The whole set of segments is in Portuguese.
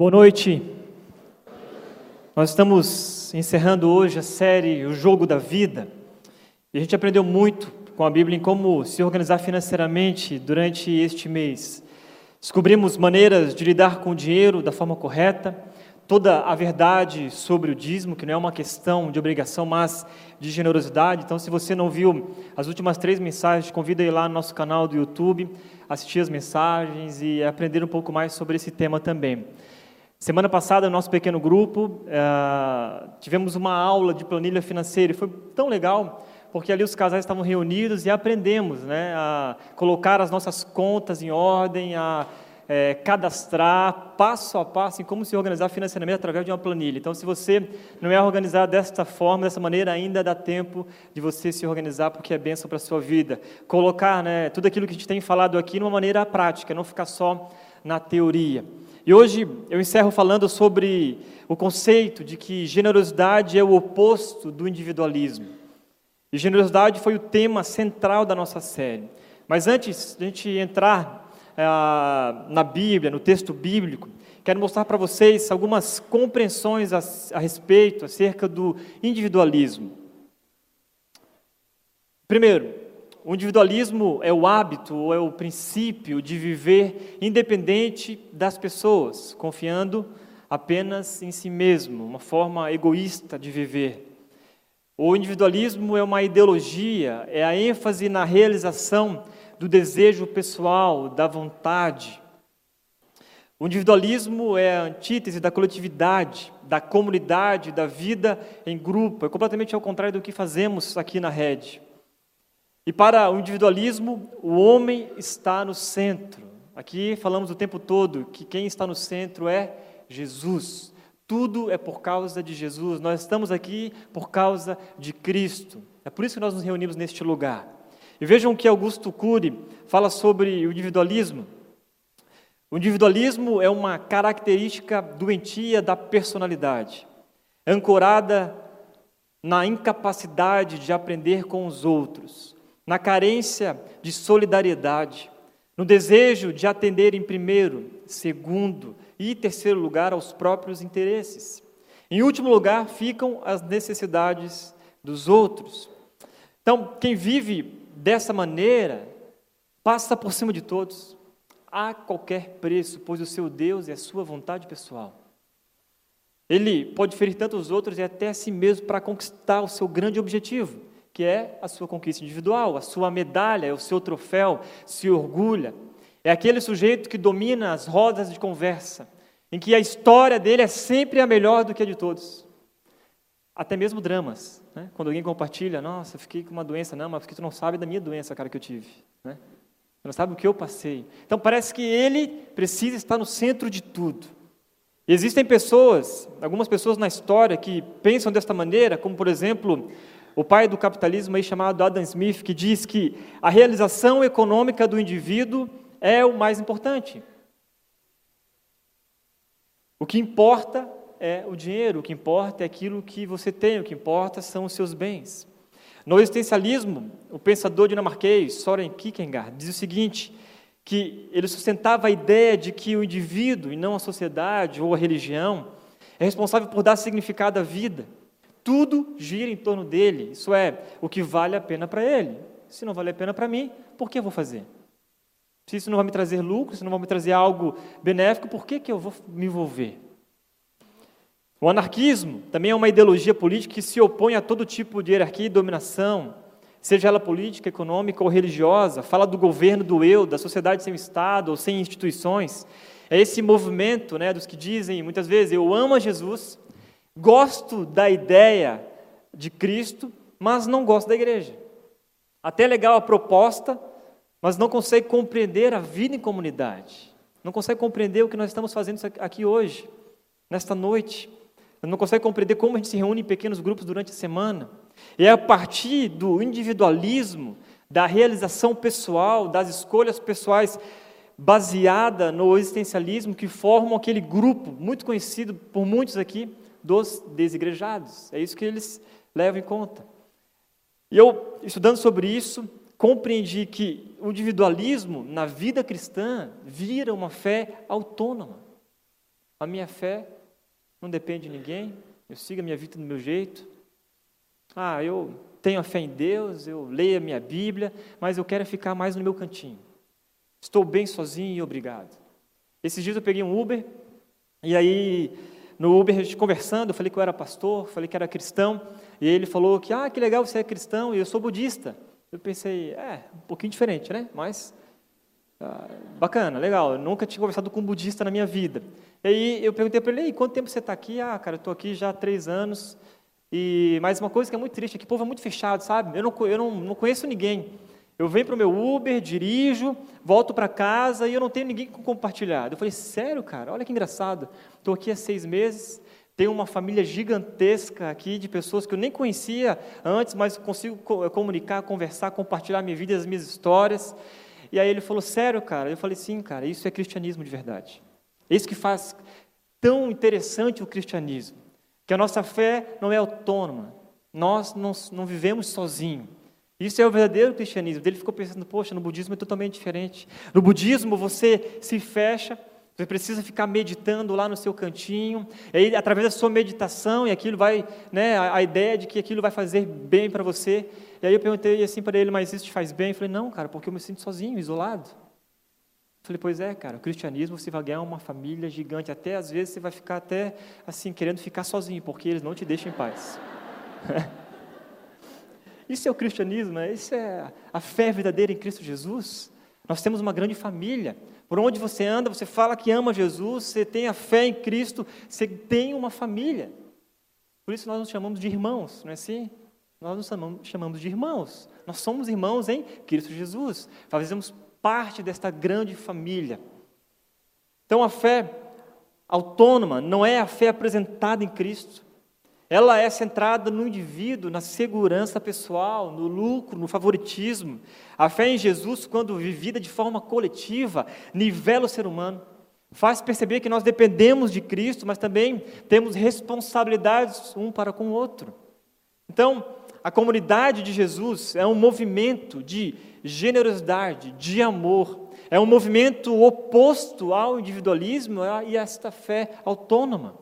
Boa noite. Nós estamos encerrando hoje a série O Jogo da Vida. E a gente aprendeu muito com a Bíblia em como se organizar financeiramente durante este mês. Descobrimos maneiras de lidar com o dinheiro da forma correta, toda a verdade sobre o dízimo, que não é uma questão de obrigação, mas de generosidade. Então, se você não viu as últimas três mensagens, convida ir lá no nosso canal do YouTube, assistir as mensagens e aprender um pouco mais sobre esse tema também. Semana passada, no nosso pequeno grupo, uh, tivemos uma aula de planilha financeira e foi tão legal, porque ali os casais estavam reunidos e aprendemos né, a colocar as nossas contas em ordem, a é, cadastrar passo a passo em como se organizar financeiramente através de uma planilha. Então, se você não é organizado desta forma, dessa maneira, ainda dá tempo de você se organizar, porque é bênção para a sua vida. Colocar né, tudo aquilo que a gente tem falado aqui de uma maneira prática, não ficar só na teoria. E hoje eu encerro falando sobre o conceito de que generosidade é o oposto do individualismo. E generosidade foi o tema central da nossa série. Mas antes de a gente entrar é, na Bíblia, no texto bíblico, quero mostrar para vocês algumas compreensões a, a respeito, acerca do individualismo. Primeiro, o individualismo é o hábito ou é o princípio de viver independente das pessoas, confiando apenas em si mesmo, uma forma egoísta de viver. O individualismo é uma ideologia, é a ênfase na realização do desejo pessoal, da vontade. O individualismo é a antítese da coletividade, da comunidade, da vida em grupo. É completamente ao contrário do que fazemos aqui na rede. E para o individualismo, o homem está no centro. Aqui falamos o tempo todo que quem está no centro é Jesus. Tudo é por causa de Jesus. Nós estamos aqui por causa de Cristo. É por isso que nós nos reunimos neste lugar. E vejam que Augusto Cury fala sobre o individualismo. O individualismo é uma característica doentia da personalidade, ancorada na incapacidade de aprender com os outros, na carência de solidariedade, no desejo de atender em primeiro, segundo e terceiro lugar aos próprios interesses. Em último lugar, ficam as necessidades dos outros. Então, quem vive dessa maneira passa por cima de todos, a qualquer preço, pois o seu Deus é a sua vontade pessoal. Ele pode ferir tanto os outros e até a si mesmo para conquistar o seu grande objetivo que é a sua conquista individual, a sua medalha, o seu troféu, se orgulha. É aquele sujeito que domina as rodas de conversa, em que a história dele é sempre a melhor do que a de todos. Até mesmo dramas. Né? Quando alguém compartilha, nossa, fiquei com uma doença, não, mas porque tu não sabe da minha doença, cara, que eu tive. Né? Tu não sabe o que eu passei. Então parece que ele precisa estar no centro de tudo. Existem pessoas, algumas pessoas na história que pensam desta maneira, como por exemplo o pai do capitalismo aí chamado Adam Smith, que diz que a realização econômica do indivíduo é o mais importante. O que importa é o dinheiro, o que importa é aquilo que você tem, o que importa são os seus bens. No existencialismo, o pensador dinamarquês Soren Kierkegaard diz o seguinte, que ele sustentava a ideia de que o indivíduo, e não a sociedade ou a religião, é responsável por dar significado à vida. Tudo gira em torno dele, isso é, o que vale a pena para ele. Se não vale a pena para mim, por que eu vou fazer? Se isso não vai me trazer lucro, se não vai me trazer algo benéfico, por que, que eu vou me envolver? O anarquismo também é uma ideologia política que se opõe a todo tipo de hierarquia e dominação, seja ela política, econômica ou religiosa, fala do governo do eu, da sociedade sem Estado ou sem instituições. É esse movimento né, dos que dizem muitas vezes: Eu amo a Jesus, Gosto da ideia de Cristo, mas não gosto da igreja. Até é legal a proposta, mas não consegue compreender a vida em comunidade. Não consegue compreender o que nós estamos fazendo aqui hoje, nesta noite. Não consegue compreender como a gente se reúne em pequenos grupos durante a semana. E é a partir do individualismo, da realização pessoal, das escolhas pessoais baseada no existencialismo que formam aquele grupo muito conhecido por muitos aqui, dos desigrejados. É isso que eles levam em conta. E eu, estudando sobre isso, compreendi que o individualismo na vida cristã vira uma fé autônoma. A minha fé não depende de ninguém, eu sigo a minha vida do meu jeito. Ah, eu tenho a fé em Deus, eu leio a minha Bíblia, mas eu quero ficar mais no meu cantinho. Estou bem sozinho e obrigado. Esses dias eu peguei um Uber, e aí no Uber a gente conversando, eu falei que eu era pastor, falei que era cristão, e ele falou que, ah, que legal você é cristão, e eu sou budista. Eu pensei, é, um pouquinho diferente, né? Mas ah, bacana, legal. Eu nunca tinha conversado com um budista na minha vida. E aí eu perguntei para ele, e quanto tempo você está aqui? Ah, cara, eu estou aqui já há três anos. E mais uma coisa que é muito triste, é que o povo é muito fechado, sabe? Eu não, eu não, não conheço ninguém. Eu venho para o meu Uber, dirijo, volto para casa e eu não tenho ninguém com compartilhar. Eu falei, sério, cara? Olha que engraçado. Estou aqui há seis meses, tenho uma família gigantesca aqui de pessoas que eu nem conhecia antes, mas consigo comunicar, conversar, compartilhar minha vida, as minhas histórias. E aí ele falou: Sério, cara? Eu falei: Sim, cara, isso é cristianismo de verdade. É isso que faz tão interessante o cristianismo. Que a nossa fé não é autônoma. Nós não, não vivemos sozinhos. Isso é o verdadeiro cristianismo. Ele ficou pensando: Poxa, no budismo é totalmente diferente. No budismo você se fecha você precisa ficar meditando lá no seu cantinho, e aí, através da sua meditação, e aquilo vai, né, a, ideia de que aquilo vai fazer bem para você. E aí eu perguntei assim para ele, mas isso te faz bem? Eu falei, não, cara, porque eu me sinto sozinho, isolado. Eu falei, pois é, cara, o cristianismo você vai ganhar uma família gigante, até às vezes você vai ficar até assim, querendo ficar sozinho, porque eles não te deixam em paz. isso é o cristianismo, né? isso é a fé verdadeira em Cristo Jesus. Nós temos uma grande família, por onde você anda, você fala que ama Jesus, você tem a fé em Cristo, você tem uma família. Por isso nós nos chamamos de irmãos, não é assim? Nós nos chamamos, chamamos de irmãos. Nós somos irmãos em Cristo Jesus. Fazemos parte desta grande família. Então a fé autônoma não é a fé apresentada em Cristo. Ela é centrada no indivíduo, na segurança pessoal, no lucro, no favoritismo. A fé em Jesus, quando vivida de forma coletiva, nivela o ser humano, faz perceber que nós dependemos de Cristo, mas também temos responsabilidades um para com o outro. Então, a comunidade de Jesus é um movimento de generosidade, de amor, é um movimento oposto ao individualismo e a esta fé autônoma.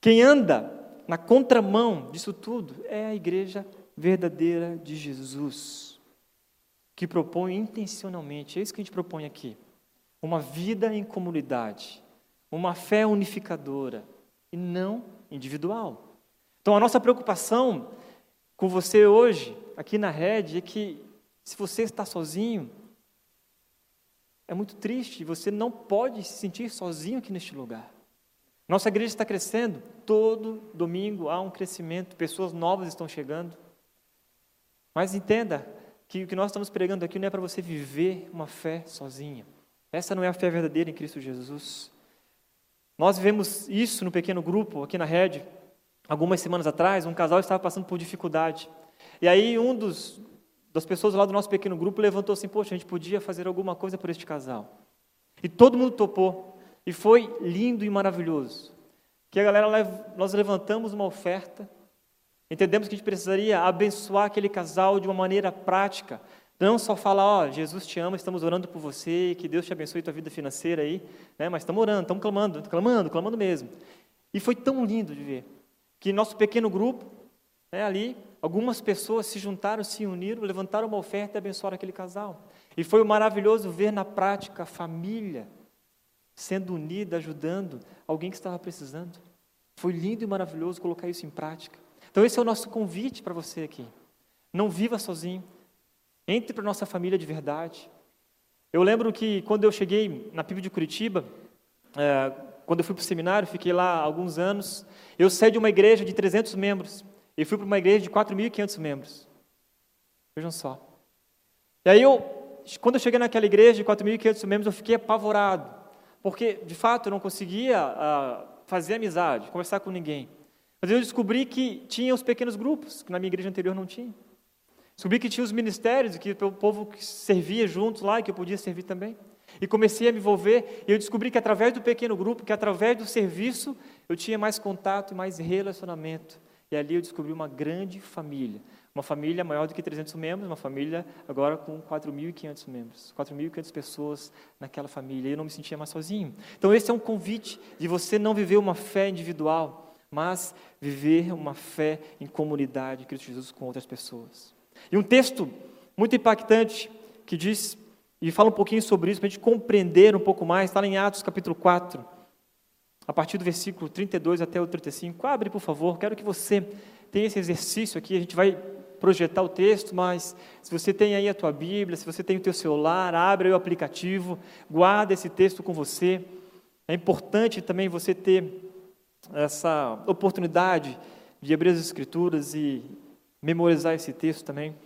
Quem anda na contramão disso tudo, é a igreja verdadeira de Jesus, que propõe intencionalmente, é isso que a gente propõe aqui, uma vida em comunidade, uma fé unificadora e não individual. Então a nossa preocupação com você hoje, aqui na rede, é que se você está sozinho, é muito triste, você não pode se sentir sozinho aqui neste lugar. Nossa igreja está crescendo, todo domingo há um crescimento, pessoas novas estão chegando. Mas entenda que o que nós estamos pregando aqui não é para você viver uma fé sozinha. Essa não é a fé verdadeira em Cristo Jesus. Nós vivemos isso no pequeno grupo aqui na rede. Algumas semanas atrás, um casal estava passando por dificuldade. E aí um dos das pessoas lá do nosso pequeno grupo levantou assim: "Poxa, a gente podia fazer alguma coisa por este casal". E todo mundo topou. E foi lindo e maravilhoso. Que a galera, nós levantamos uma oferta, entendemos que a gente precisaria abençoar aquele casal de uma maneira prática, não só falar, ó, oh, Jesus te ama, estamos orando por você, que Deus te abençoe tua vida financeira aí, né? mas estamos orando, estamos clamando, clamando, clamando mesmo. E foi tão lindo de ver que nosso pequeno grupo, né, ali, algumas pessoas se juntaram, se uniram, levantaram uma oferta e abençoaram aquele casal. E foi maravilhoso ver na prática a família sendo unida, ajudando alguém que estava precisando. Foi lindo e maravilhoso colocar isso em prática. Então, esse é o nosso convite para você aqui. Não viva sozinho. Entre para nossa família de verdade. Eu lembro que quando eu cheguei na PIB de Curitiba, é, quando eu fui para o seminário, fiquei lá alguns anos, eu saí de uma igreja de 300 membros e fui para uma igreja de 4.500 membros. Vejam só. E aí, eu, quando eu cheguei naquela igreja de 4.500 membros, eu fiquei apavorado porque de fato eu não conseguia uh, fazer amizade, conversar com ninguém. Mas eu descobri que tinha os pequenos grupos, que na minha igreja anterior não tinha. Descobri que tinha os ministérios, que o povo que servia juntos lá e que eu podia servir também. E comecei a me envolver, e eu descobri que através do pequeno grupo, que através do serviço, eu tinha mais contato e mais relacionamento. E ali eu descobri uma grande família, Uma família maior do que 300 membros, uma família agora com 4.500 membros, 4.500 pessoas naquela família. E eu não me sentia mais sozinho. Então, esse é um convite de você não viver uma fé individual, mas viver uma fé em comunidade, em Cristo Jesus, com outras pessoas. E um texto muito impactante que diz, e fala um pouquinho sobre isso, para a gente compreender um pouco mais, está em Atos capítulo 4, a partir do versículo 32 até o 35. Abre, por favor, quero que você tenha esse exercício aqui, a gente vai projetar o texto, mas se você tem aí a tua Bíblia, se você tem o teu celular, abre o aplicativo, guarda esse texto com você. É importante também você ter essa oportunidade de abrir as Escrituras e memorizar esse texto também.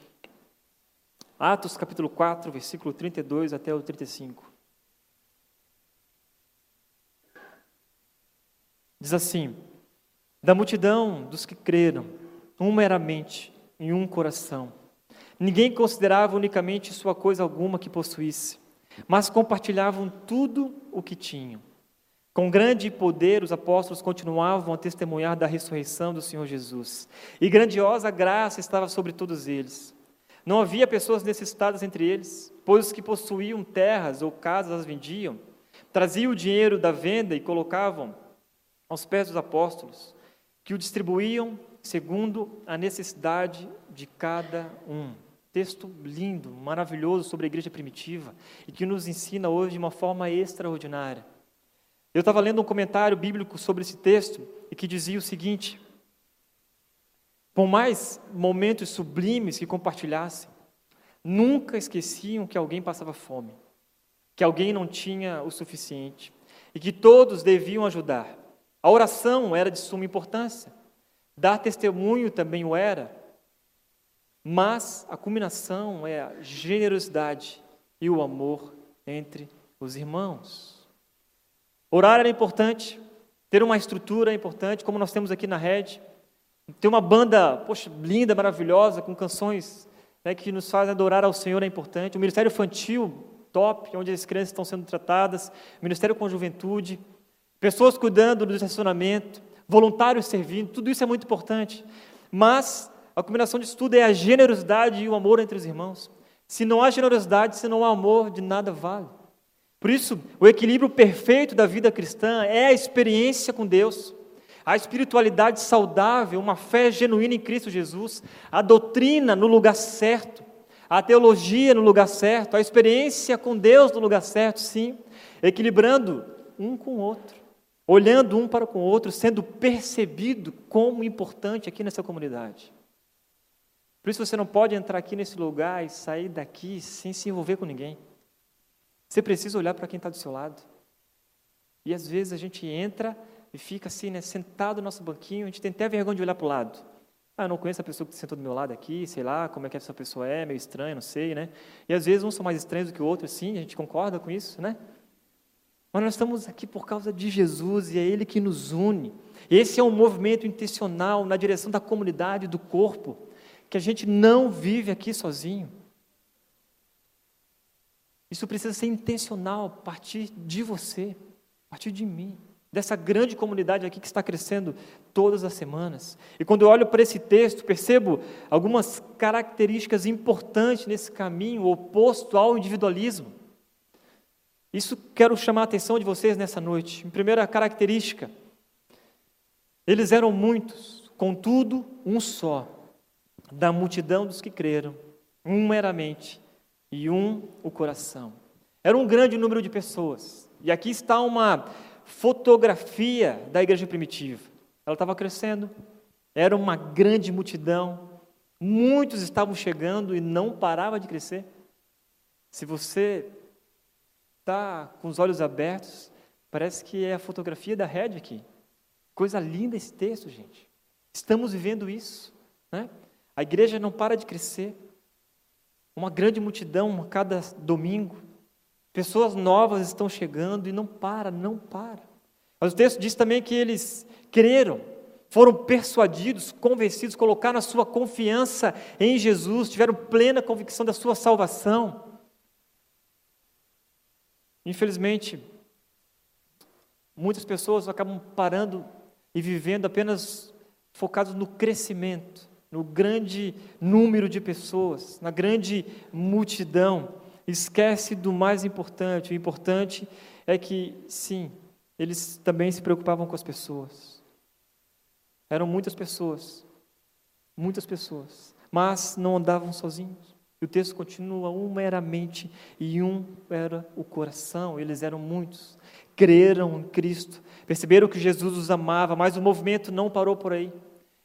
Atos capítulo 4, versículo 32 até o 35. Diz assim: Da multidão dos que creram, uma era mente em um coração. Ninguém considerava unicamente sua coisa alguma que possuísse, mas compartilhavam tudo o que tinham. Com grande poder, os apóstolos continuavam a testemunhar da ressurreição do Senhor Jesus, e grandiosa graça estava sobre todos eles. Não havia pessoas necessitadas entre eles, pois os que possuíam terras ou casas as vendiam, traziam o dinheiro da venda e colocavam aos pés dos apóstolos, que o distribuíam segundo a necessidade de cada um. Texto lindo, maravilhoso sobre a igreja primitiva e que nos ensina hoje de uma forma extraordinária. Eu estava lendo um comentário bíblico sobre esse texto e que dizia o seguinte: por mais momentos sublimes que compartilhassem, nunca esqueciam que alguém passava fome, que alguém não tinha o suficiente e que todos deviam ajudar. A oração era de suma importância. Dar testemunho também o era, mas a culminação é a generosidade e o amor entre os irmãos. Orar era importante, ter uma estrutura é importante, como nós temos aqui na rede, ter uma banda, poxa, linda, maravilhosa, com canções né, que nos fazem adorar ao Senhor é importante. O ministério infantil, top, onde as crianças estão sendo tratadas, o ministério com a juventude, pessoas cuidando do estacionamento, voluntários servindo, tudo isso é muito importante. Mas a combinação disso tudo é a generosidade e o amor entre os irmãos. Se não há generosidade, se não há amor, de nada vale. Por isso, o equilíbrio perfeito da vida cristã é a experiência com Deus, a espiritualidade saudável, uma fé genuína em Cristo Jesus, a doutrina no lugar certo, a teologia no lugar certo, a experiência com Deus no lugar certo, sim, equilibrando um com o outro olhando um para com o outro, sendo percebido como importante aqui nessa comunidade. Por isso você não pode entrar aqui nesse lugar e sair daqui sem se envolver com ninguém. Você precisa olhar para quem está do seu lado. E às vezes a gente entra e fica assim, né, sentado no nosso banquinho, a gente tem até vergonha de olhar para o lado. Ah, eu não conheço a pessoa que sentou do meu lado aqui, sei lá como é que essa pessoa é, meio estranha, não sei, né? E às vezes uns são mais estranhos do que o outro, sim, a gente concorda com isso, né? Mas nós estamos aqui por causa de Jesus e é Ele que nos une. Esse é um movimento intencional na direção da comunidade, do corpo, que a gente não vive aqui sozinho. Isso precisa ser intencional a partir de você, a partir de mim, dessa grande comunidade aqui que está crescendo todas as semanas. E quando eu olho para esse texto, percebo algumas características importantes nesse caminho oposto ao individualismo. Isso quero chamar a atenção de vocês nessa noite. Em primeira característica, eles eram muitos, contudo, um só, da multidão dos que creram, um meramente e um o coração. Era um grande número de pessoas. E aqui está uma fotografia da igreja primitiva. Ela estava crescendo, era uma grande multidão, muitos estavam chegando e não parava de crescer. Se você está com os olhos abertos, parece que é a fotografia da Red aqui. Coisa linda esse texto, gente. Estamos vivendo isso. Né? A igreja não para de crescer. Uma grande multidão a cada domingo. Pessoas novas estão chegando e não para, não para. Mas o texto diz também que eles creram, foram persuadidos, convencidos, colocaram a sua confiança em Jesus, tiveram plena convicção da sua salvação. Infelizmente, muitas pessoas acabam parando e vivendo apenas focados no crescimento, no grande número de pessoas, na grande multidão, esquece do mais importante. O importante é que, sim, eles também se preocupavam com as pessoas. Eram muitas pessoas, muitas pessoas, mas não andavam sozinhos. E o texto continua: um era a mente e um era o coração. Eles eram muitos, creram em Cristo, perceberam que Jesus os amava, mas o movimento não parou por aí.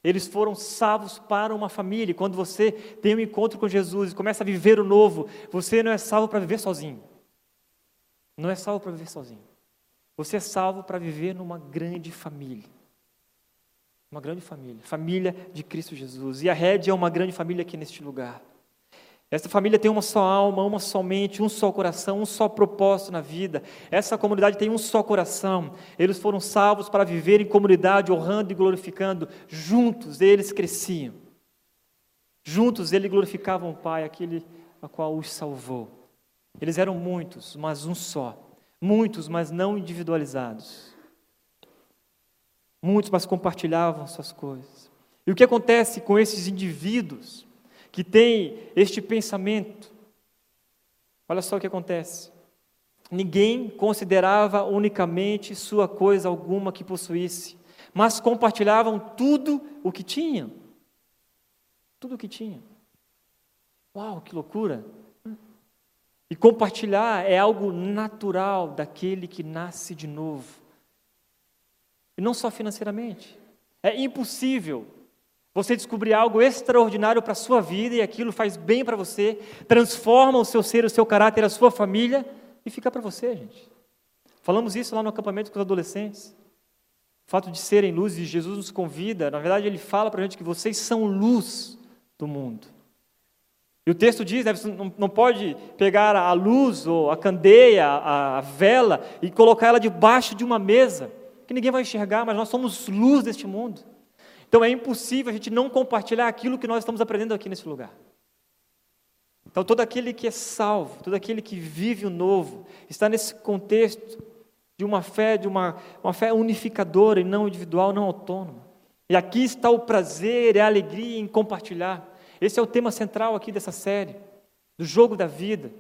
Eles foram salvos para uma família. Quando você tem um encontro com Jesus e começa a viver o novo, você não é salvo para viver sozinho. Não é salvo para viver sozinho. Você é salvo para viver numa grande família. Uma grande família, família de Cristo Jesus. E a Rede é uma grande família aqui neste lugar. Essa família tem uma só alma, uma só mente, um só coração, um só propósito na vida. Essa comunidade tem um só coração. Eles foram salvos para viver em comunidade, honrando e glorificando. Juntos eles cresciam. Juntos eles glorificavam o Pai, aquele a qual os salvou. Eles eram muitos, mas um só. Muitos, mas não individualizados. Muitos, mas compartilhavam suas coisas. E o que acontece com esses indivíduos? Que tem este pensamento, olha só o que acontece. Ninguém considerava unicamente sua coisa alguma que possuísse, mas compartilhavam tudo o que tinham. Tudo o que tinham. Uau, que loucura! E compartilhar é algo natural daquele que nasce de novo. E não só financeiramente. É impossível você descobrir algo extraordinário para a sua vida e aquilo faz bem para você, transforma o seu ser, o seu caráter, a sua família e fica para você, gente. Falamos isso lá no acampamento com os adolescentes. O fato de serem luz e Jesus nos convida, na verdade, ele fala para a gente que vocês são luz do mundo. E o texto diz, né, você não pode pegar a luz ou a candeia, a vela e colocar ela debaixo de uma mesa, que ninguém vai enxergar, mas nós somos luz deste mundo. Então é impossível a gente não compartilhar aquilo que nós estamos aprendendo aqui nesse lugar. Então todo aquele que é salvo, todo aquele que vive o novo, está nesse contexto de uma fé, de uma, uma fé unificadora e não individual, não autônoma. E aqui está o prazer e a alegria em compartilhar. Esse é o tema central aqui dessa série, do jogo da vida,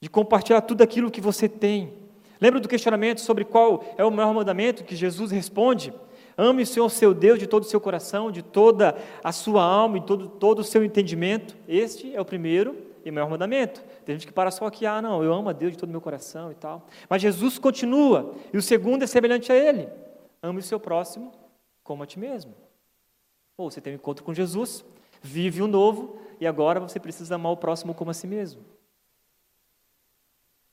de compartilhar tudo aquilo que você tem. Lembra do questionamento sobre qual é o maior mandamento que Jesus responde? Ame o Senhor seu Deus de todo o seu coração, de toda a sua alma e todo, todo o seu entendimento. Este é o primeiro e maior mandamento. Tem gente que para só aqui, ah, não, eu amo a Deus de todo o meu coração e tal. Mas Jesus continua, e o segundo é semelhante a ele: ame o seu próximo como a ti mesmo. Ou você tem um encontro com Jesus, vive o novo, e agora você precisa amar o próximo como a si mesmo.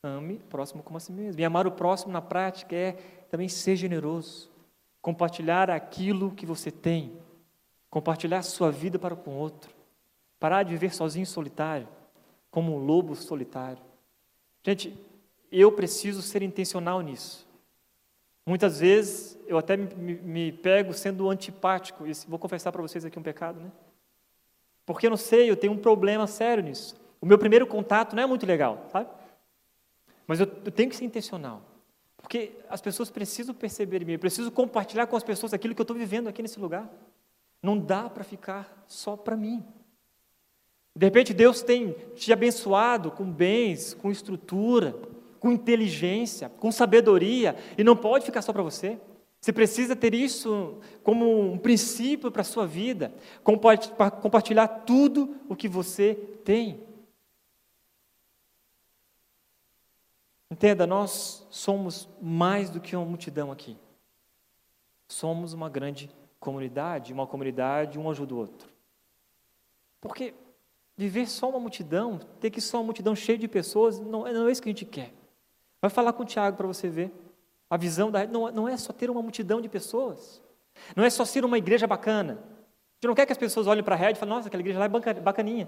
Ame o próximo como a si mesmo. E amar o próximo na prática é também ser generoso compartilhar aquilo que você tem, compartilhar sua vida para com outro, parar de viver sozinho solitário, como um lobo solitário. Gente, eu preciso ser intencional nisso. Muitas vezes eu até me, me, me pego sendo antipático, e vou confessar para vocês aqui um pecado, né? Porque eu não sei, eu tenho um problema sério nisso. O meu primeiro contato não é muito legal, sabe? Mas eu, eu tenho que ser intencional. Porque as pessoas precisam perceber em mim, eu preciso compartilhar com as pessoas aquilo que eu estou vivendo aqui nesse lugar. Não dá para ficar só para mim. De repente Deus tem te abençoado com bens, com estrutura, com inteligência, com sabedoria, e não pode ficar só para você. Você precisa ter isso como um princípio para a sua vida, compartilhar tudo o que você tem. Entenda, nós somos mais do que uma multidão aqui. Somos uma grande comunidade, uma comunidade, um ajuda o outro. Porque viver só uma multidão, ter que só uma multidão cheia de pessoas, não, é, não é isso que a gente quer. Vai falar com o Tiago para você ver. A visão da não, não é só ter uma multidão de pessoas. Não é só ser uma igreja bacana. A gente não quer que as pessoas olhem para a rede e falem, nossa, aquela igreja lá é bacaninha.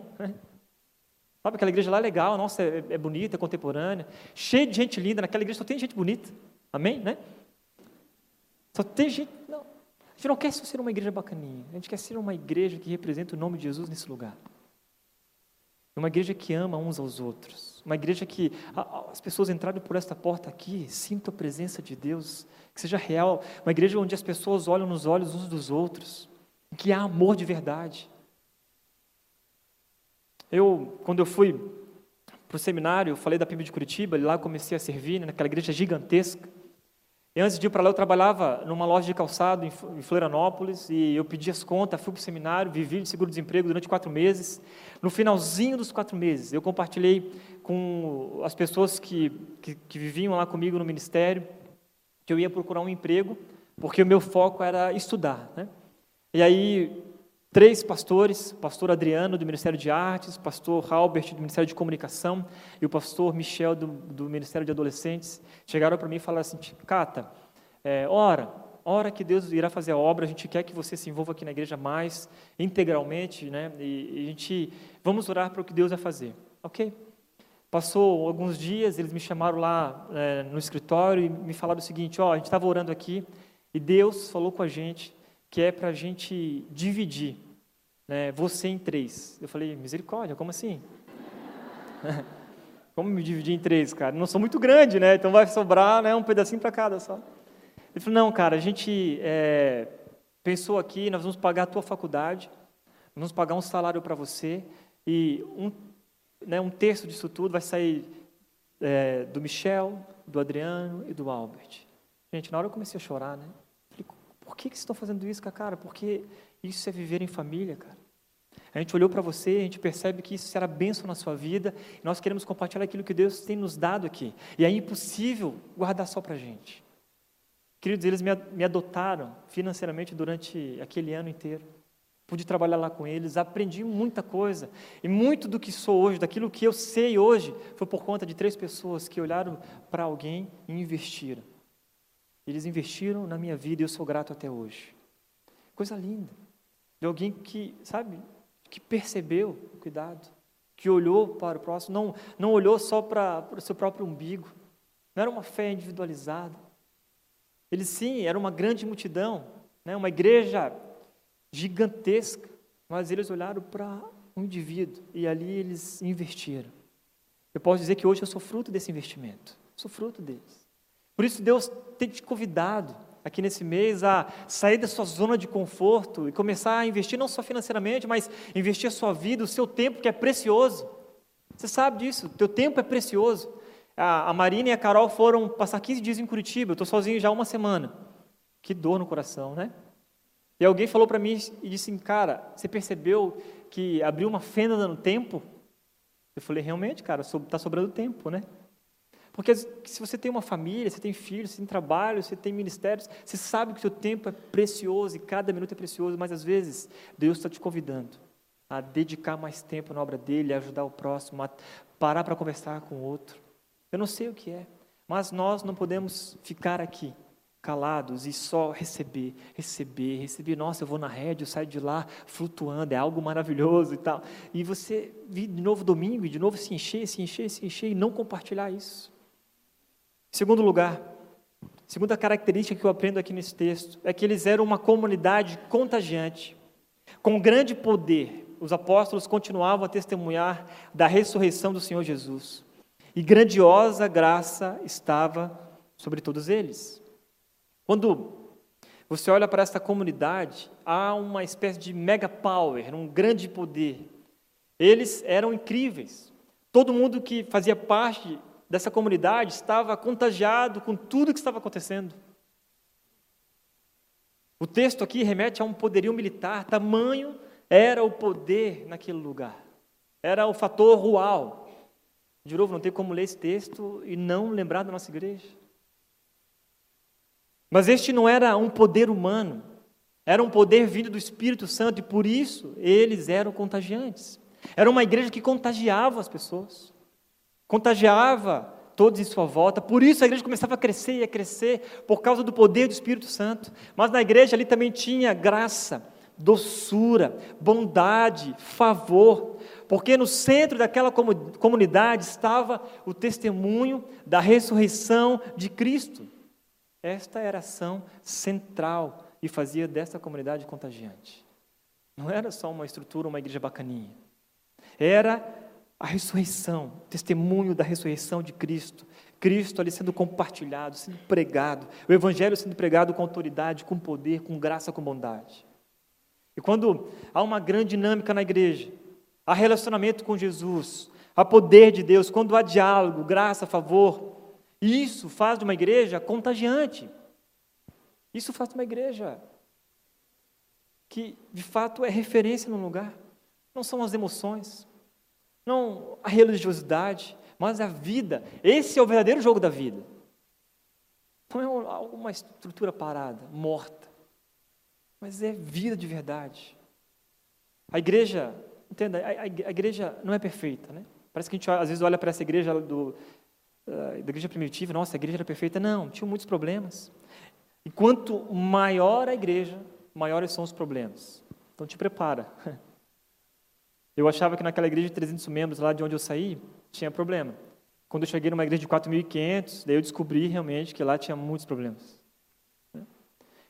Sabe, aquela igreja lá é legal, nossa, é, é bonita, é contemporânea, cheia de gente linda, naquela igreja só tem gente bonita. Amém? Né? Só tem gente. Não. A gente não quer só ser uma igreja bacaninha, a gente quer ser uma igreja que representa o nome de Jesus nesse lugar. Uma igreja que ama uns aos outros. Uma igreja que as pessoas entrarem por esta porta aqui, sintam a presença de Deus, que seja real. Uma igreja onde as pessoas olham nos olhos uns dos outros, que há amor de verdade. Eu, quando eu fui para o seminário, eu falei da PIB de Curitiba, lá eu comecei a servir, né, naquela igreja gigantesca. E antes de ir para lá, eu trabalhava numa loja de calçado em Florianópolis e eu pedi as contas, fui para o seminário, vivi de seguro-desemprego durante quatro meses. No finalzinho dos quatro meses, eu compartilhei com as pessoas que, que, que viviam lá comigo no ministério que eu ia procurar um emprego, porque o meu foco era estudar. Né? E aí, três pastores, pastor Adriano, do Ministério de Artes, pastor Albert, do Ministério de Comunicação, e o pastor Michel, do, do Ministério de Adolescentes, chegaram para mim e falaram assim, Cata, é, ora, ora que Deus irá fazer a obra, a gente quer que você se envolva aqui na igreja mais integralmente, né? E, e a gente, vamos orar para o que Deus vai fazer. Ok? Passou alguns dias, eles me chamaram lá é, no escritório e me falaram o seguinte: ó, a gente estava orando aqui e Deus falou com a gente que é para a gente dividir né, você em três. Eu falei: misericórdia, como assim? como me dividir em três, cara? Não sou muito grande, né? Então vai sobrar né, um pedacinho para cada só. Ele falou: não, cara, a gente é, pensou aqui, nós vamos pagar a tua faculdade, vamos pagar um salário para você e um né, um terço disso tudo vai sair é, do Michel, do Adriano e do Albert. Gente, na hora eu comecei a chorar, né? Por que, que vocês estão fazendo isso, cara? Porque isso é viver em família, cara. A gente olhou para você, a gente percebe que isso será bênção na sua vida, e nós queremos compartilhar aquilo que Deus tem nos dado aqui. E é impossível guardar só para a gente. Queridos, eles me adotaram financeiramente durante aquele ano inteiro pude trabalhar lá com eles, aprendi muita coisa. E muito do que sou hoje, daquilo que eu sei hoje, foi por conta de três pessoas que olharam para alguém e investiram. Eles investiram na minha vida e eu sou grato até hoje. Coisa linda. De alguém que, sabe, que percebeu o cuidado, que olhou para o próximo, não, não olhou só para, para o seu próprio umbigo. Não era uma fé individualizada. Eles sim, era uma grande multidão, né, uma igreja gigantesca, mas eles olharam para um indivíduo e ali eles investiram. Eu posso dizer que hoje eu sou fruto desse investimento, sou fruto deles. Por isso Deus tem te convidado aqui nesse mês a sair da sua zona de conforto e começar a investir não só financeiramente, mas investir a sua vida, o seu tempo que é precioso. Você sabe disso, teu tempo é precioso. A, Marina e a Carol foram passar 15 dias em Curitiba, eu estou sozinho já há uma semana. Que dor no coração, né? E alguém falou para mim e disse assim, cara, você percebeu que abriu uma fenda no tempo? Eu falei, realmente, cara, está sobrando tempo, né? Porque se você tem uma família, você tem filhos, você tem trabalho, você tem ministérios, você sabe que o seu tempo é precioso e cada minuto é precioso, mas às vezes Deus está te convidando a dedicar mais tempo na obra dele, a ajudar o próximo, a parar para conversar com o outro. Eu não sei o que é, mas nós não podemos ficar aqui calados e só receber, receber, receber. Nossa, eu vou na rede, eu saio de lá flutuando, é algo maravilhoso e tal. E você vir de novo domingo e de novo se encher, se encher, se encher e não compartilhar isso. Segundo lugar, segunda característica que eu aprendo aqui nesse texto é que eles eram uma comunidade contagiante, com grande poder. Os apóstolos continuavam a testemunhar da ressurreição do Senhor Jesus. E grandiosa graça estava sobre todos eles. Quando você olha para esta comunidade, há uma espécie de mega power, um grande poder. Eles eram incríveis. Todo mundo que fazia parte dessa comunidade estava contagiado com tudo que estava acontecendo. O texto aqui remete a um poderio militar, tamanho era o poder naquele lugar. Era o fator rual. De novo, não tem como ler esse texto e não lembrar da nossa igreja. Mas este não era um poder humano, era um poder vindo do Espírito Santo e por isso eles eram contagiantes. Era uma igreja que contagiava as pessoas, contagiava todos em sua volta, por isso a igreja começava a crescer e a crescer por causa do poder do Espírito Santo. Mas na igreja ali também tinha graça, doçura, bondade, favor, porque no centro daquela comunidade estava o testemunho da ressurreição de Cristo. Esta era a ação central e fazia dessa comunidade contagiante. Não era só uma estrutura, uma igreja bacaninha. Era a ressurreição, testemunho da ressurreição de Cristo. Cristo ali sendo compartilhado, sendo pregado, o Evangelho sendo pregado com autoridade, com poder, com graça, com bondade. E quando há uma grande dinâmica na igreja, há relacionamento com Jesus, há poder de Deus, quando há diálogo, graça, favor, isso faz de uma igreja contagiante. Isso faz de uma igreja que, de fato, é referência no lugar. Não são as emoções, não a religiosidade, mas a vida. Esse é o verdadeiro jogo da vida. Não é uma estrutura parada, morta, mas é vida de verdade. A igreja, entenda, a, a, a igreja não é perfeita, né? Parece que a gente às vezes olha para essa igreja do, uh, da igreja primitiva, nossa, a igreja era perfeita. Não, tinha muitos problemas. E quanto maior a igreja, maiores são os problemas. Então te prepara. Eu achava que naquela igreja de 300 membros, lá de onde eu saí, tinha problema. Quando eu cheguei numa igreja de 4.500, daí eu descobri realmente que lá tinha muitos problemas.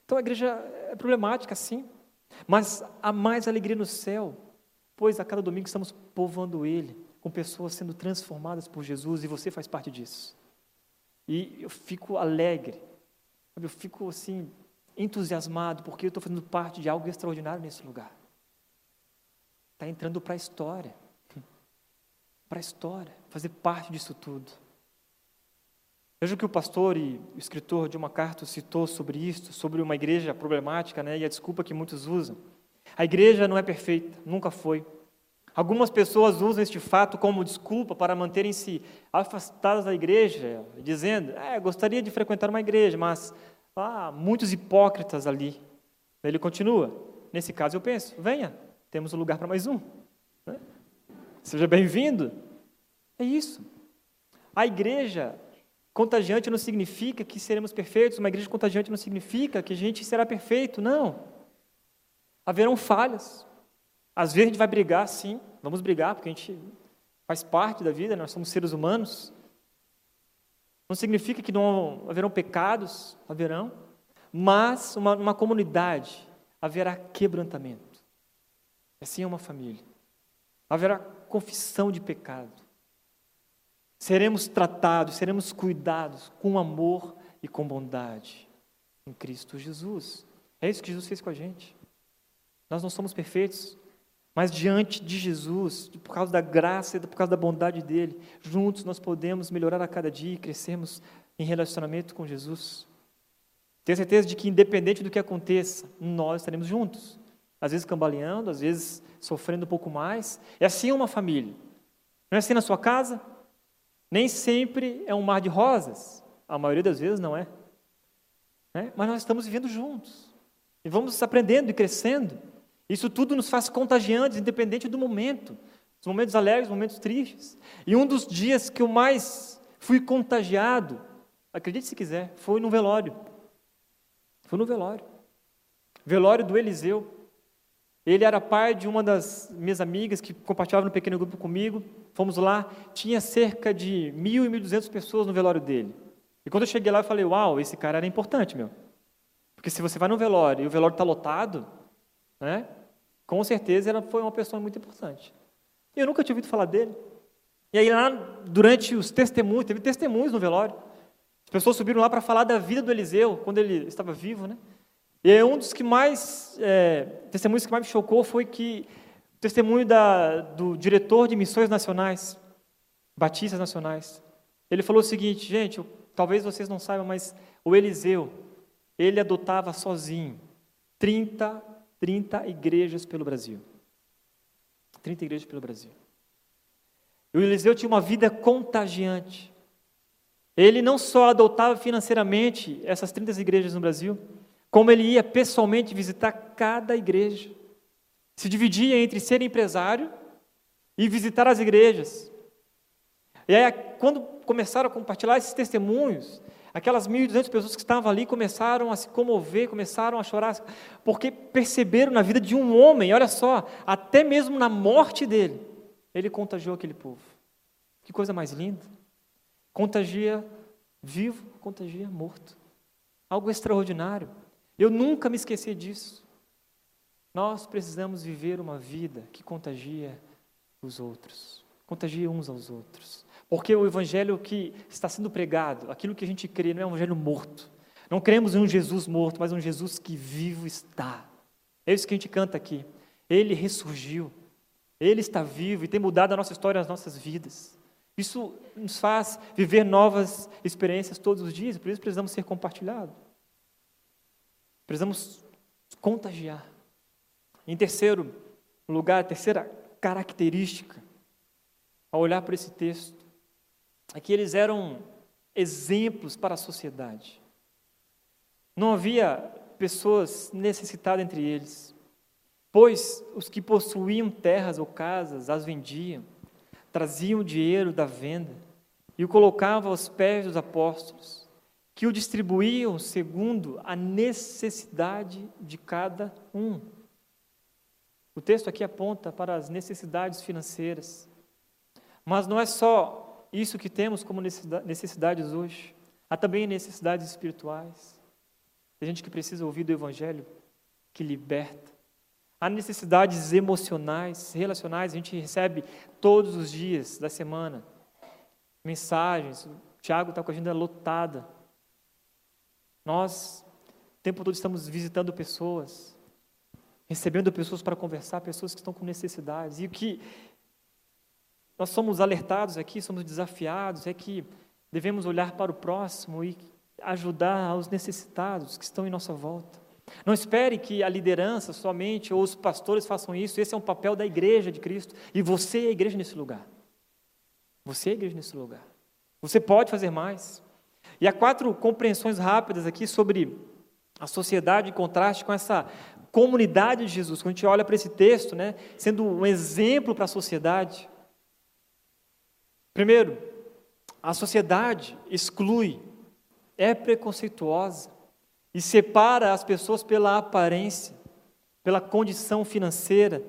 Então a igreja é problemática, sim, mas há mais alegria no céu, pois a cada domingo estamos povoando ele, com pessoas sendo transformadas por Jesus e você faz parte disso. E eu fico alegre, eu fico assim, entusiasmado, porque eu estou fazendo parte de algo extraordinário nesse lugar. Está entrando para a história para a história, fazer parte disso tudo. Veja que o pastor e o escritor de uma carta citou sobre isso, sobre uma igreja problemática, né, e a desculpa que muitos usam. A igreja não é perfeita, nunca foi. Algumas pessoas usam este fato como desculpa para manterem-se afastadas da igreja, dizendo: é, gostaria de frequentar uma igreja, mas há muitos hipócritas ali. Ele continua: nesse caso eu penso, venha, temos um lugar para mais um. Né? Seja bem-vindo. É isso. A igreja contagiante não significa que seremos perfeitos, uma igreja contagiante não significa que a gente será perfeito, não. Haverão falhas. Às vezes a gente vai brigar, sim, vamos brigar, porque a gente faz parte da vida, nós somos seres humanos. Não significa que não haverão pecados, haverão, mas uma, uma comunidade haverá quebrantamento. Assim é uma família. Haverá confissão de pecado. Seremos tratados, seremos cuidados com amor e com bondade em Cristo Jesus. É isso que Jesus fez com a gente. Nós não somos perfeitos, mas diante de Jesus, por causa da graça e por causa da bondade dele, juntos nós podemos melhorar a cada dia e crescermos em relacionamento com Jesus. Tenho certeza de que, independente do que aconteça, nós estaremos juntos. Às vezes cambaleando, às vezes sofrendo um pouco mais. É assim uma família. Não é assim na sua casa? Nem sempre é um mar de rosas. A maioria das vezes não é. é? Mas nós estamos vivendo juntos. E vamos aprendendo e crescendo. Isso tudo nos faz contagiantes, independente do momento. Os momentos alegres, os momentos tristes. E um dos dias que eu mais fui contagiado, acredite se quiser, foi no velório. Foi no velório. Velório do Eliseu. Ele era pai de uma das minhas amigas que compartilhava no pequeno grupo comigo. Fomos lá, tinha cerca de mil e mil duzentas pessoas no velório dele. E quando eu cheguei lá, eu falei: Uau, esse cara era importante, meu. Porque se você vai no velório e o velório está lotado, né, com certeza ela foi uma pessoa muito importante. E eu nunca tinha ouvido falar dele. E aí, lá, durante os testemunhos, teve testemunhos no velório. As pessoas subiram lá para falar da vida do Eliseu, quando ele estava vivo, né? E um dos que mais, é, testemunhos que mais me chocou foi que o testemunho da, do diretor de missões nacionais, batistas nacionais. Ele falou o seguinte, gente, talvez vocês não saibam, mas o Eliseu, ele adotava sozinho 30, 30 igrejas pelo Brasil. 30 igrejas pelo Brasil. E o Eliseu tinha uma vida contagiante. Ele não só adotava financeiramente essas 30 igrejas no Brasil, como ele ia pessoalmente visitar cada igreja. Se dividia entre ser empresário e visitar as igrejas. E aí, quando começaram a compartilhar esses testemunhos, aquelas 1.200 pessoas que estavam ali começaram a se comover, começaram a chorar, porque perceberam na vida de um homem, olha só, até mesmo na morte dele, ele contagiou aquele povo. Que coisa mais linda. Contagia vivo, contagia morto. Algo extraordinário. Eu nunca me esqueci disso. Nós precisamos viver uma vida que contagia os outros, contagia uns aos outros. Porque o evangelho que está sendo pregado, aquilo que a gente crê, não é um evangelho morto. Não cremos em um Jesus morto, mas um Jesus que vivo está. É isso que a gente canta aqui. Ele ressurgiu. Ele está vivo e tem mudado a nossa história, as nossas vidas. Isso nos faz viver novas experiências todos os dias, por isso precisamos ser compartilhados. Precisamos contagiar. Em terceiro lugar, a terceira característica, ao olhar para esse texto, é que eles eram exemplos para a sociedade. Não havia pessoas necessitadas entre eles, pois os que possuíam terras ou casas as vendiam traziam o dinheiro da venda e o colocavam aos pés dos apóstolos, que o distribuíam segundo a necessidade de cada um. O texto aqui aponta para as necessidades financeiras, mas não é só isso que temos como necessidades hoje, há também necessidades espirituais. Tem gente que precisa ouvir do Evangelho que liberta, Há necessidades emocionais, relacionais, a gente recebe todos os dias da semana mensagens. O Tiago está com a agenda lotada. Nós, o tempo todo, estamos visitando pessoas, recebendo pessoas para conversar, pessoas que estão com necessidades. E o que nós somos alertados aqui, somos desafiados, é que devemos olhar para o próximo e ajudar aos necessitados que estão em nossa volta. Não espere que a liderança somente ou os pastores façam isso, esse é um papel da igreja de Cristo e você é a igreja nesse lugar. Você é a igreja nesse lugar. Você pode fazer mais. E há quatro compreensões rápidas aqui sobre a sociedade em contraste com essa comunidade de Jesus. Quando a gente olha para esse texto, né, sendo um exemplo para a sociedade. Primeiro, a sociedade exclui, é preconceituosa, e separa as pessoas pela aparência, pela condição financeira,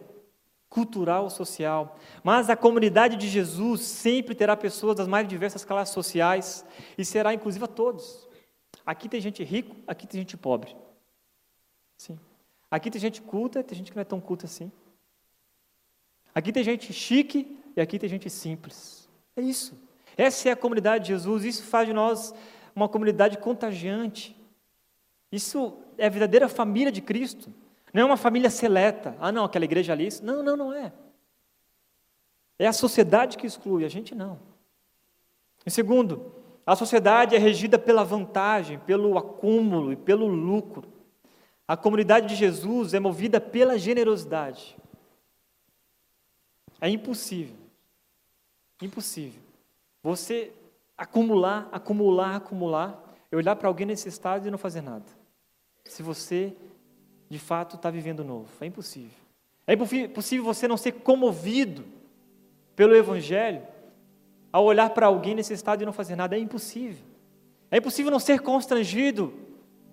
cultural social. Mas a comunidade de Jesus sempre terá pessoas das mais diversas classes sociais e será inclusive a todos. Aqui tem gente rico, aqui tem gente pobre. Sim. Aqui tem gente culta, tem gente que não é tão culta assim. Aqui tem gente chique e aqui tem gente simples. É isso. Essa é a comunidade de Jesus. Isso faz de nós uma comunidade contagiante. Isso é a verdadeira família de Cristo. Não é uma família seleta. Ah, não, aquela igreja ali. Não, não, não é. É a sociedade que exclui, a gente não. Em segundo, a sociedade é regida pela vantagem, pelo acúmulo e pelo lucro. A comunidade de Jesus é movida pela generosidade. É impossível. Impossível. Você acumular, acumular, acumular, e olhar para alguém nesse estado e não fazer nada se você de fato está vivendo novo. É impossível. É impossível você não ser comovido pelo Evangelho ao olhar para alguém nesse estado e não fazer nada. É impossível. É impossível não ser constrangido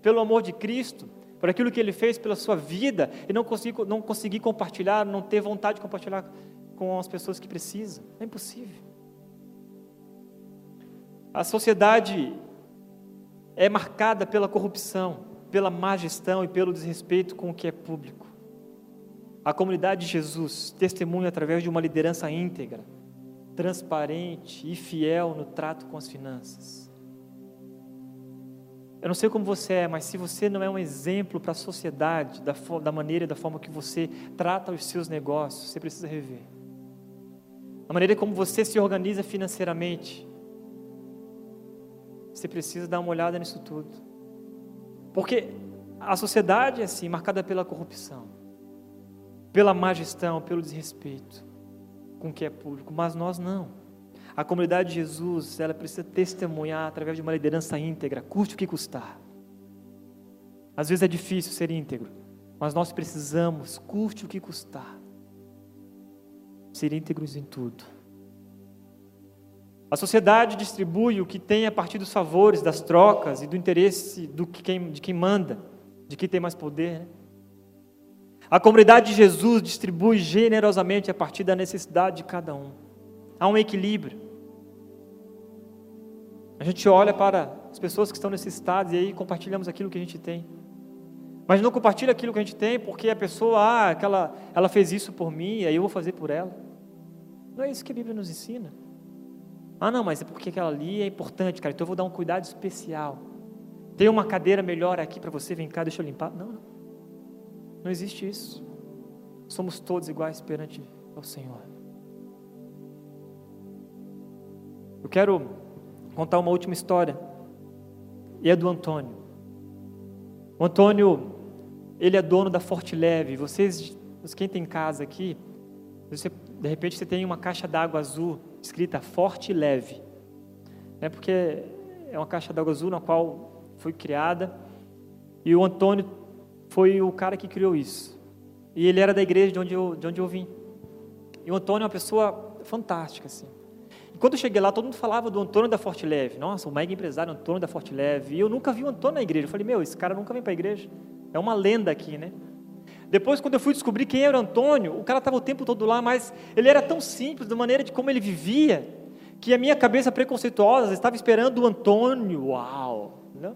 pelo amor de Cristo, por aquilo que Ele fez pela sua vida e não conseguir, não conseguir compartilhar, não ter vontade de compartilhar com as pessoas que precisam. É impossível. A sociedade é marcada pela corrupção pela má gestão e pelo desrespeito com o que é público. A comunidade de Jesus testemunha através de uma liderança íntegra, transparente e fiel no trato com as finanças. Eu não sei como você é, mas se você não é um exemplo para a sociedade da, da maneira e da forma que você trata os seus negócios, você precisa rever. A maneira como você se organiza financeiramente, você precisa dar uma olhada nisso tudo. Porque a sociedade é assim, marcada pela corrupção, pela má gestão, pelo desrespeito com o que é público, mas nós não. A comunidade de Jesus, ela precisa testemunhar através de uma liderança íntegra, custe o que custar. Às vezes é difícil ser íntegro, mas nós precisamos, custe o que custar, ser íntegros em tudo. A sociedade distribui o que tem a partir dos favores, das trocas e do interesse do que quem, de quem manda, de quem tem mais poder. Né? A comunidade de Jesus distribui generosamente a partir da necessidade de cada um. Há um equilíbrio. A gente olha para as pessoas que estão necessitadas e aí compartilhamos aquilo que a gente tem. Mas não compartilha aquilo que a gente tem porque a pessoa, ah, aquela, ela fez isso por mim, aí eu vou fazer por ela. Não é isso que a Bíblia nos ensina. Ah, não, mas é porque aquela ali é importante, cara, então eu vou dar um cuidado especial. Tem uma cadeira melhor aqui para você, vem cá, deixa eu limpar. Não, não. Não existe isso. Somos todos iguais perante ao Senhor. Eu quero contar uma última história, e é do Antônio. O Antônio, ele é dono da Forte Leve. Vocês, quem tem casa aqui, você, de repente você tem uma caixa d'água azul escrita Forte Leve. É porque é uma caixa d'água azul na qual foi criada e o Antônio foi o cara que criou isso. E ele era da igreja de onde eu, de onde eu vim. E o Antônio é uma pessoa fantástica, assim. E quando eu cheguei lá, todo mundo falava do Antônio da Forte Leve. Nossa, o mega empresário Antônio da Forte Leve. E eu nunca vi o Antônio na igreja. Eu falei, meu, esse cara nunca vem para a igreja. É uma lenda aqui, né? Depois, quando eu fui descobrir quem era Antônio, o cara estava o tempo todo lá, mas ele era tão simples, da maneira de como ele vivia, que a minha cabeça preconceituosa estava esperando o Antônio. Uau! Não?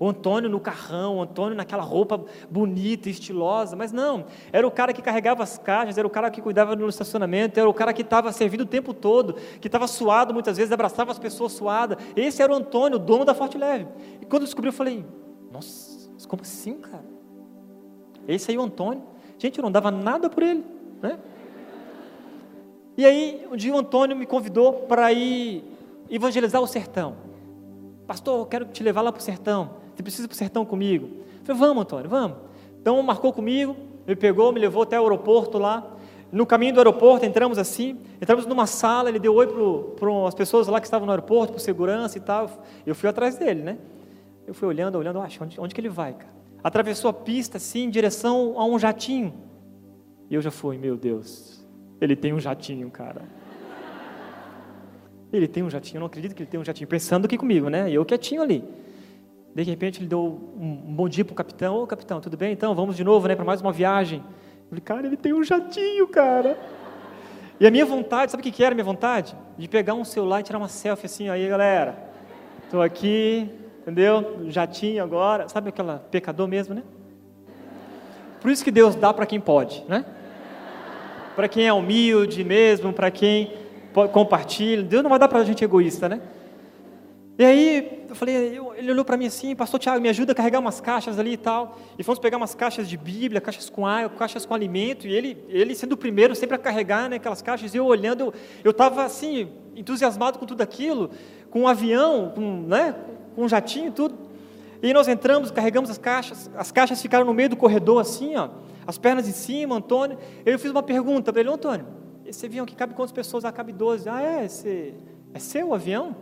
O Antônio no carrão, o Antônio naquela roupa bonita, estilosa, mas não, era o cara que carregava as caixas, era o cara que cuidava no estacionamento, era o cara que estava servindo o tempo todo, que estava suado muitas vezes, abraçava as pessoas suadas. Esse era o Antônio, o dono da Forte Leve. E quando eu descobri, eu falei: Nossa, como assim, cara? Esse aí o Antônio. Gente, eu não dava nada por ele, né? E aí, um dia o Antônio me convidou para ir evangelizar o sertão. Pastor, eu quero te levar lá para o sertão. Você precisa ir para o sertão comigo? Eu falei, vamos, Antônio, vamos. Então, marcou comigo, me pegou, me levou até o aeroporto lá. No caminho do aeroporto, entramos assim, entramos numa sala, ele deu oi para as pessoas lá que estavam no aeroporto, para segurança e tal. Eu fui atrás dele, né? Eu fui olhando, olhando, acho, onde, onde que ele vai, cara? Atravessou a pista, assim, em direção a um jatinho. E eu já fui, meu Deus, ele tem um jatinho, cara. Ele tem um jatinho, eu não acredito que ele tem um jatinho. Pensando aqui comigo, né? Eu quietinho ali. De repente ele deu um bom dia para o capitão. Ô capitão, tudo bem? Então, vamos de novo, né? Para mais uma viagem. Eu falei, cara, ele tem um jatinho, cara. E a minha vontade, sabe o que era a minha vontade? De pegar um celular e tirar uma selfie assim, aí galera, estou aqui, entendeu? Jatinho agora, sabe aquela pecador mesmo, né? Por isso que Deus dá para quem pode, né? para quem é humilde mesmo, para quem compartilha. Deus não vai dar para a gente egoísta, né? E aí, eu falei, ele olhou para mim assim, pastor Tiago, me ajuda a carregar umas caixas ali e tal. E fomos pegar umas caixas de Bíblia, caixas com água, caixas com alimento. E ele, ele sendo o primeiro sempre a carregar né, aquelas caixas, e eu olhando, eu estava assim, entusiasmado com tudo aquilo, com um avião, com, né, com um jatinho e tudo. E nós entramos, carregamos as caixas, as caixas ficaram no meio do corredor assim, ó as pernas em cima, Antônio. Eu fiz uma pergunta para ele, Antônio, esse avião aqui cabe quantas pessoas? Ah, cabe 12. Ah, é? Esse, é seu o avião?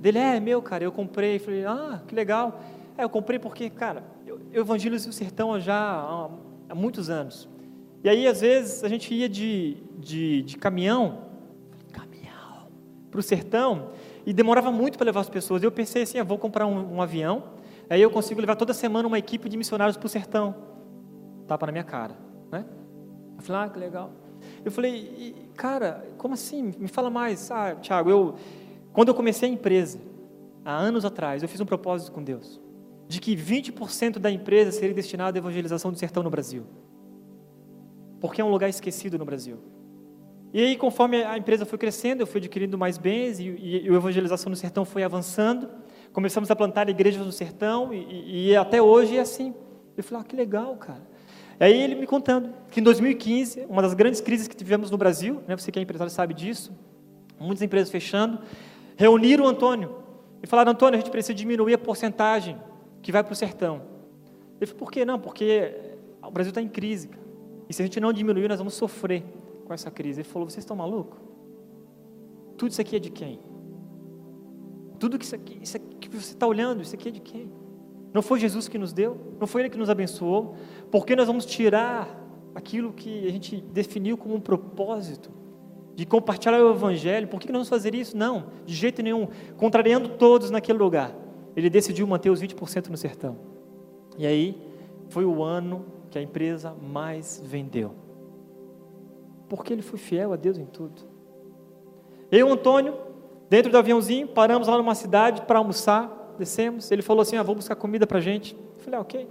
Dele, é, é meu, cara, eu comprei. Falei, ah, que legal. É, eu comprei porque, cara, eu, eu evangelizo o sertão já há, há, muitos anos. E aí, às vezes, a gente ia de, de, de caminhão, caminhão, para o sertão, e demorava muito para levar as pessoas. Eu pensei assim, eu vou comprar um, um avião, aí eu consigo levar toda semana uma equipe de missionários para o sertão tapa na minha cara, né? Eu falei, ah, que legal. Eu falei, cara, como assim? Me fala mais. Ah, Tiago, eu, quando eu comecei a empresa, há anos atrás, eu fiz um propósito com Deus, de que 20% da empresa seria destinado à evangelização do sertão no Brasil. Porque é um lugar esquecido no Brasil. E aí, conforme a empresa foi crescendo, eu fui adquirindo mais bens e, e, e evangelização no sertão foi avançando. Começamos a plantar igrejas no sertão e, e até hoje é assim. Eu falei, ah, que legal, cara. Aí ele me contando que em 2015, uma das grandes crises que tivemos no Brasil, né, você que é empresário sabe disso, muitas empresas fechando, reuniram o Antônio e falaram: Antônio, a gente precisa diminuir a porcentagem que vai para o sertão. Ele falou: por que não? Porque o Brasil está em crise. E se a gente não diminuir, nós vamos sofrer com essa crise. Ele falou: vocês estão malucos? Tudo isso aqui é de quem? Tudo que isso aqui, isso aqui que você está olhando, isso aqui é de quem? Não foi Jesus que nos deu? Não foi Ele que nos abençoou? Por que nós vamos tirar aquilo que a gente definiu como um propósito? De compartilhar o Evangelho? Por que nós vamos fazer isso? Não, de jeito nenhum. Contrariando todos naquele lugar. Ele decidiu manter os 20% no sertão. E aí, foi o ano que a empresa mais vendeu. Porque ele foi fiel a Deus em tudo. Eu, Antônio, dentro do aviãozinho, paramos lá numa cidade para almoçar descemos. Ele falou assim: ah, vou buscar comida para gente. Eu falei: ah, ok.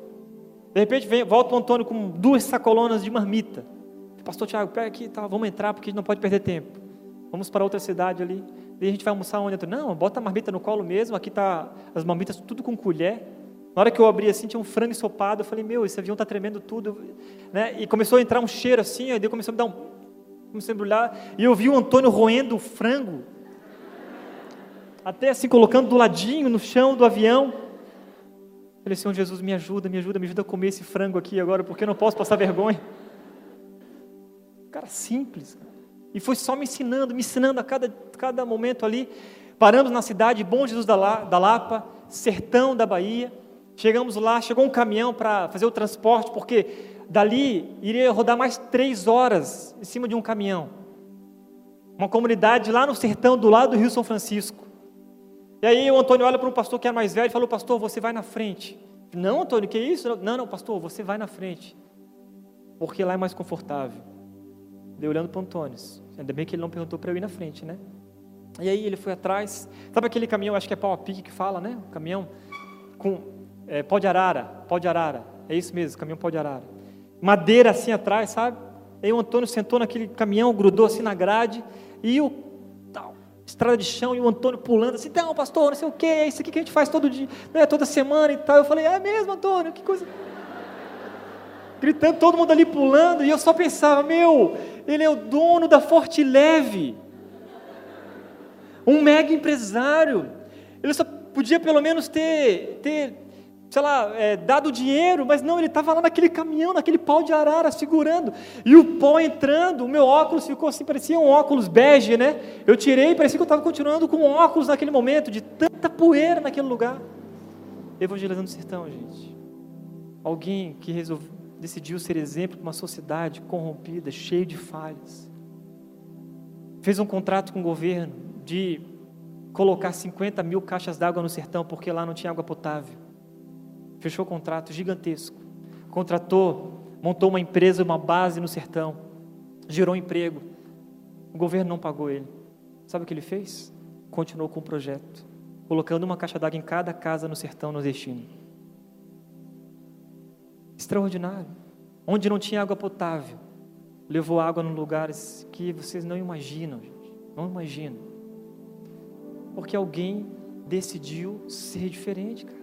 De repente, vem, volta o Antônio com duas sacolonas de marmita. Pastor Tiago, pega aqui, tá, vamos entrar porque a gente não pode perder tempo. Vamos para outra cidade ali. E a gente vai almoçar onde? Não, bota a marmita no colo mesmo. Aqui tá as marmitas tudo com colher. Na hora que eu abri assim, tinha um frango ensopado. Eu falei, meu, esse avião está tremendo tudo. Né? E começou a entrar um cheiro assim, aí começou a me dar um, Comecei a embrulhar e eu vi o Antônio roendo o frango. Até assim, colocando do ladinho no chão do avião. Falei, Senhor Jesus, me ajuda, me ajuda, me ajuda a comer esse frango aqui agora, porque eu não posso passar vergonha. Cara simples. E foi só me ensinando, me ensinando a cada, cada momento ali. Paramos na cidade, Bom Jesus da, La, da Lapa, sertão da Bahia. Chegamos lá, chegou um caminhão para fazer o transporte, porque dali iria rodar mais três horas em cima de um caminhão. Uma comunidade lá no sertão, do lado do Rio São Francisco. E aí o Antônio olha para o pastor que era mais velho e falou: Pastor, você vai na frente. Não, Antônio, que isso? Não, não, pastor, você vai na frente. Porque lá é mais confortável. Dei olhando para o Antônio. Ainda bem que ele não perguntou para eu ir na frente, né? E aí ele foi atrás. Sabe aquele caminhão, acho que é pau a pique que fala, né? O caminhão com é, pó de arara, pó de arara. É isso mesmo, caminhão pó de arara. Madeira assim atrás, sabe? Aí o Antônio sentou naquele caminhão, grudou assim na grade. E o estrada de chão, e o Antônio pulando assim, então, pastor, não sei o que, é isso aqui que a gente faz todo dia, né, toda semana e tal. Eu falei, é mesmo, Antônio, que coisa. Gritando, todo mundo ali pulando, e eu só pensava, meu, ele é o dono da Forte Leve, um mega empresário. Ele só podia pelo menos ter, ter sei lá, é, dado dinheiro, mas não, ele estava lá naquele caminhão, naquele pau de arara, segurando, e o pó entrando, o meu óculos ficou assim, parecia um óculos bege, né? Eu tirei, parecia que eu estava continuando com óculos naquele momento, de tanta poeira naquele lugar. Evangelizando o sertão, gente. Alguém que resolveu, decidiu ser exemplo de uma sociedade corrompida, cheia de falhas. Fez um contrato com o governo de colocar 50 mil caixas d'água no sertão, porque lá não tinha água potável fechou contrato gigantesco, contratou, montou uma empresa, uma base no sertão, gerou emprego. O governo não pagou ele. Sabe o que ele fez? Continuou com o projeto, colocando uma caixa d'água em cada casa no sertão nordestino. Extraordinário. Onde não tinha água potável, levou água em lugares que vocês não imaginam, gente. Não imaginam. Porque alguém decidiu ser diferente, cara.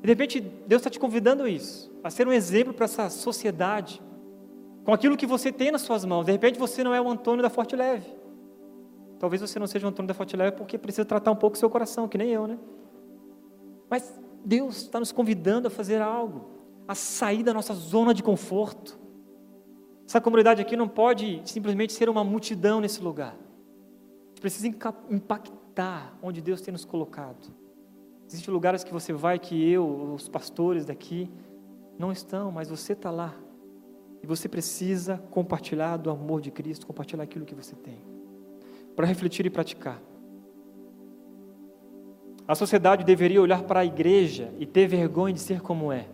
De repente Deus está te convidando a isso, a ser um exemplo para essa sociedade, com aquilo que você tem nas suas mãos. De repente você não é o Antônio da Forte Leve. Talvez você não seja o Antônio da Forte Leve porque precisa tratar um pouco o seu coração, que nem eu, né? Mas Deus está nos convidando a fazer algo, a sair da nossa zona de conforto. Essa comunidade aqui não pode simplesmente ser uma multidão nesse lugar. Precisa impactar onde Deus tem nos colocado. Existem lugares que você vai que eu, os pastores daqui, não estão, mas você está lá. E você precisa compartilhar do amor de Cristo, compartilhar aquilo que você tem, para refletir e praticar. A sociedade deveria olhar para a igreja e ter vergonha de ser como é.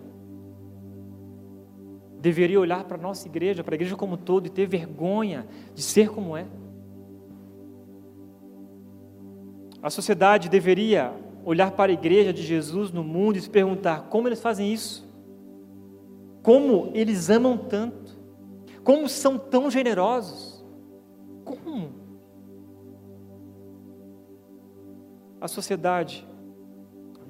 Deveria olhar para a nossa igreja, para a igreja como um todo, e ter vergonha de ser como é. A sociedade deveria olhar para a igreja de Jesus no mundo e se perguntar como eles fazem isso, como eles amam tanto, como são tão generosos, como? A sociedade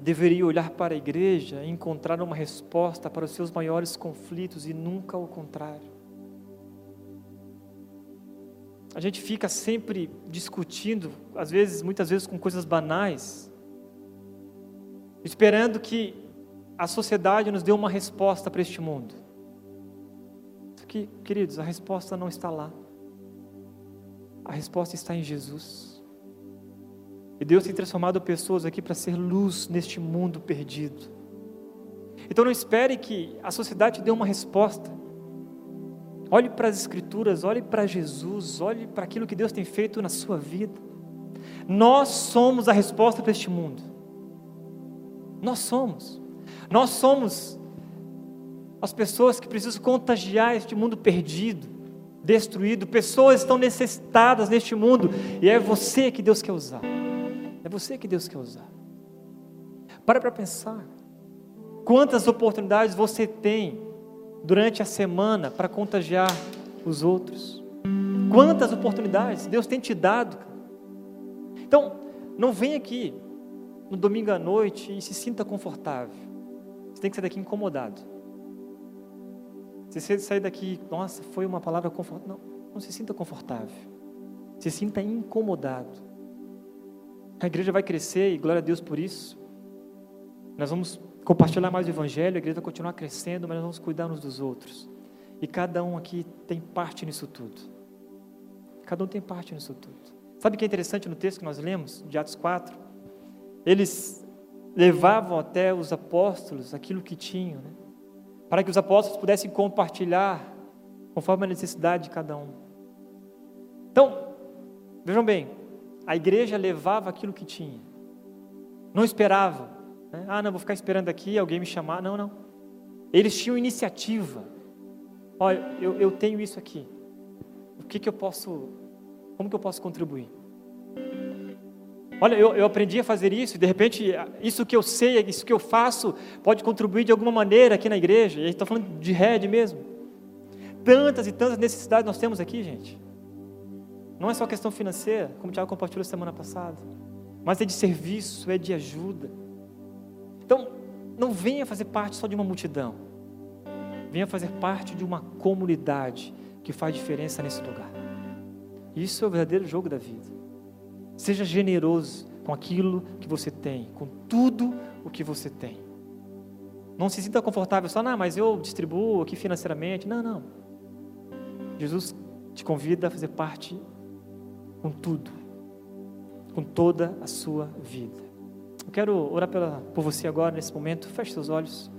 deveria olhar para a igreja e encontrar uma resposta para os seus maiores conflitos e nunca o contrário. A gente fica sempre discutindo, às vezes, muitas vezes com coisas banais, esperando que a sociedade nos dê uma resposta para este mundo. Só que, queridos, a resposta não está lá. A resposta está em Jesus. E Deus tem transformado pessoas aqui para ser luz neste mundo perdido. Então não espere que a sociedade dê uma resposta. Olhe para as Escrituras, olhe para Jesus, olhe para aquilo que Deus tem feito na sua vida. Nós somos a resposta para este mundo. Nós somos. Nós somos as pessoas que precisam contagiar este mundo perdido, destruído. Pessoas estão necessitadas neste mundo e é você que Deus quer usar. É você que Deus quer usar. Para para pensar. Quantas oportunidades você tem durante a semana para contagiar os outros? Quantas oportunidades Deus tem te dado? Então, não vem aqui no domingo à noite e se sinta confortável. Você tem que sair daqui incomodado. Se você sair daqui, nossa, foi uma palavra confortável. Não. Não se sinta confortável. Se sinta incomodado. A igreja vai crescer e glória a Deus por isso. Nós vamos compartilhar mais o Evangelho, a igreja vai continuar crescendo, mas nós vamos cuidar uns dos outros. E cada um aqui tem parte nisso tudo. Cada um tem parte nisso tudo. Sabe o que é interessante no texto que nós lemos, de Atos 4? Eles levavam até os apóstolos aquilo que tinham, né? para que os apóstolos pudessem compartilhar conforme a necessidade de cada um. Então, vejam bem, a igreja levava aquilo que tinha, não esperava, né? ah, não, vou ficar esperando aqui alguém me chamar, não, não. Eles tinham iniciativa. Olha, eu, eu tenho isso aqui. O que, que eu posso, como que eu posso contribuir? Olha, eu, eu aprendi a fazer isso, e de repente, isso que eu sei, isso que eu faço, pode contribuir de alguma maneira aqui na igreja. E a gente está falando de rede mesmo. Tantas e tantas necessidades nós temos aqui, gente. Não é só questão financeira, como o Tiago compartilhou semana passada, mas é de serviço, é de ajuda. Então, não venha fazer parte só de uma multidão, venha fazer parte de uma comunidade que faz diferença nesse lugar. Isso é o verdadeiro jogo da vida. Seja generoso com aquilo que você tem, com tudo o que você tem. Não se sinta confortável só, não, mas eu distribuo aqui financeiramente. Não, não. Jesus te convida a fazer parte com tudo, com toda a sua vida. Eu quero orar pela, por você agora, nesse momento. Feche seus olhos.